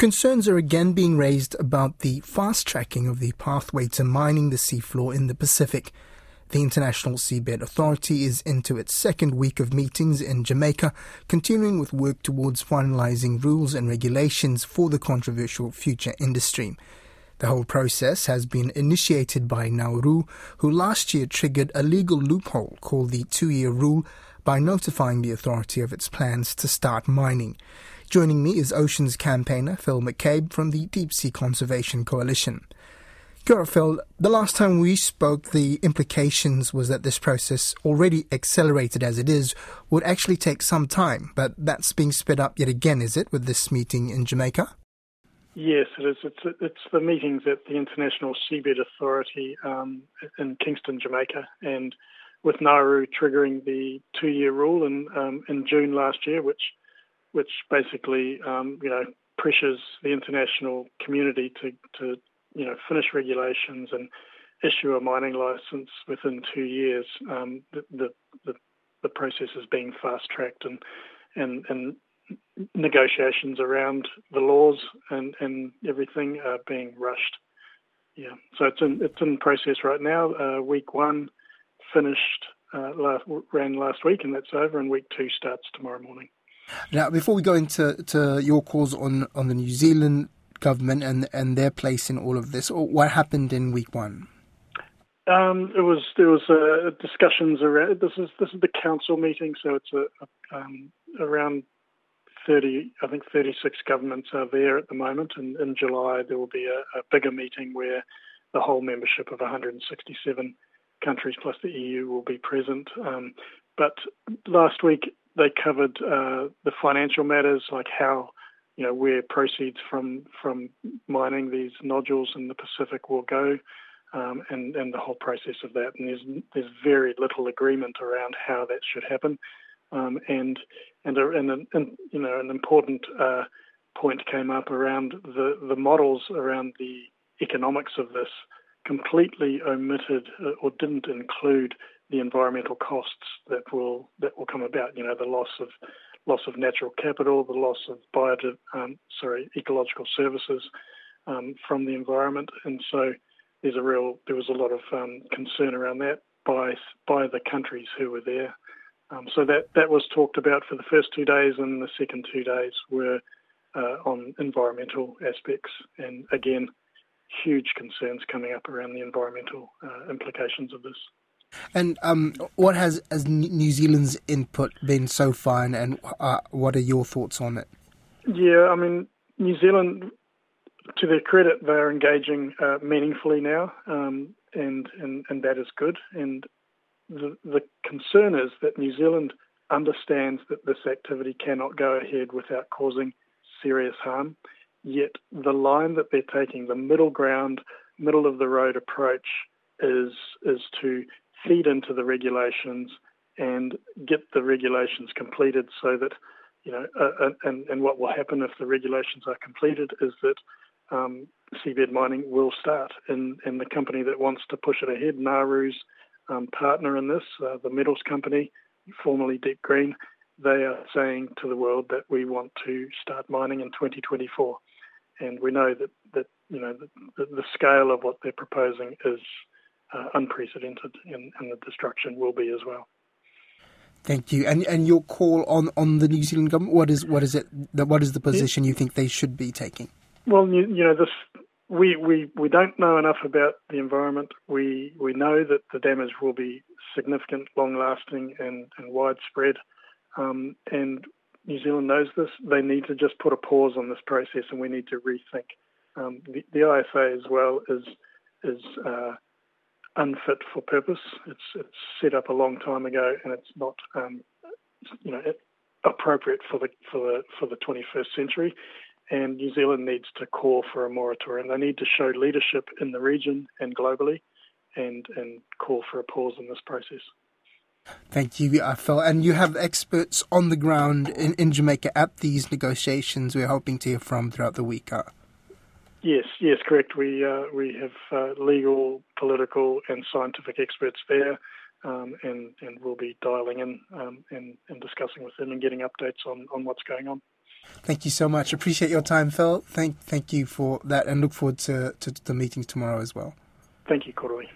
Concerns are again being raised about the fast tracking of the pathway to mining the seafloor in the Pacific. The International Seabed Authority is into its second week of meetings in Jamaica, continuing with work towards finalizing rules and regulations for the controversial future industry. The whole process has been initiated by Nauru, who last year triggered a legal loophole called the two year rule by notifying the authority of its plans to start mining. Joining me is Oceans campaigner Phil McCabe from the Deep Sea Conservation Coalition. Kia Phil. The last time we spoke, the implications was that this process, already accelerated as it is, would actually take some time, but that's being sped up yet again, is it, with this meeting in Jamaica? Yes, it is. It's, it's the meetings at the International Seabed Authority um, in Kingston, Jamaica, and with Nauru triggering the two-year rule in um, in June last year, which which basically um, you know pressures the international community to to you know finish regulations and issue a mining license within two years. Um, the, the, the process is being fast tracked and and and negotiations around the laws and and everything are being rushed. Yeah, so it's in it's in process right now. Uh, week one finished uh, last, ran last week, and that's over. And week two starts tomorrow morning. Now, before we go into to your calls on, on the New Zealand government and and their place in all of this, what happened in week one? Um, it was there was uh, discussions around this is this is the council meeting, so it's a, a um, around thirty I think thirty six governments are there at the moment, and in July there will be a, a bigger meeting where the whole membership of 167 countries plus the EU will be present. Um, but last week they covered uh, the financial matters, like how you know where proceeds from from mining these nodules in the Pacific will go, um, and and the whole process of that. And there's there's very little agreement around how that should happen, um, and and a, and, and, you know an important uh, point came up around the the models around the economics of this completely omitted uh, or didn't include the environmental costs that will that will come about. You know, the loss of loss of natural capital, the loss of bio, um, sorry, ecological services um, from the environment, and so there's a real there was a lot of um, concern around that by by the countries who were there. Um, so that that was talked about for the first two days, and the second two days were uh, on environmental aspects, and again, huge concerns coming up around the environmental uh, implications of this. And um, what has, has New Zealand's input been so far, and, uh, what are your thoughts on it? Yeah, I mean, New Zealand, to their credit, they're engaging uh, meaningfully now, um, and, and and that is good. And the the concern is that New Zealand understands that this activity cannot go ahead without causing serious harm. Yet the line that they're taking, the middle ground, middle of the road approach, is is to feed into the regulations and get the regulations completed so that, you know, uh, uh, and, and what will happen if the regulations are completed is that um, seabed mining will start. And, and the company that wants to push it ahead, Nauru's um, partner in this, uh, the metals company, formerly Deep Green, they are saying to the world that we want to start mining in 2024. And we know that, that you know, the, the scale of what they're proposing is uh, unprecedented, and, and the destruction will be as well. Thank you. And and your call on, on the New Zealand government, what is what is it? What is the position you think they should be taking? Well, you, you know, this we, we we don't know enough about the environment. We we know that the damage will be significant, long lasting, and, and widespread. Um, and New Zealand knows this. They need to just put a pause on this process, and we need to rethink. Um, the, the ISA as well is is uh, unfit for purpose. It's it's set up a long time ago, and it's not um, you know appropriate for the for the for the 21st century. And New Zealand needs to call for a moratorium. They need to show leadership in the region and globally, and and call for a pause in this process. Thank you, Phil. And you have experts on the ground in, in Jamaica at these negotiations we're hoping to hear from throughout the week. Uh, Yes, yes, correct. We uh, we have uh, legal, political, and scientific experts there, um, and and we'll be dialing in um, and, and discussing with them and getting updates on, on what's going on. Thank you so much. Appreciate your time, Phil. Thank thank you for that, and look forward to, to the meeting tomorrow as well. Thank you, Corey.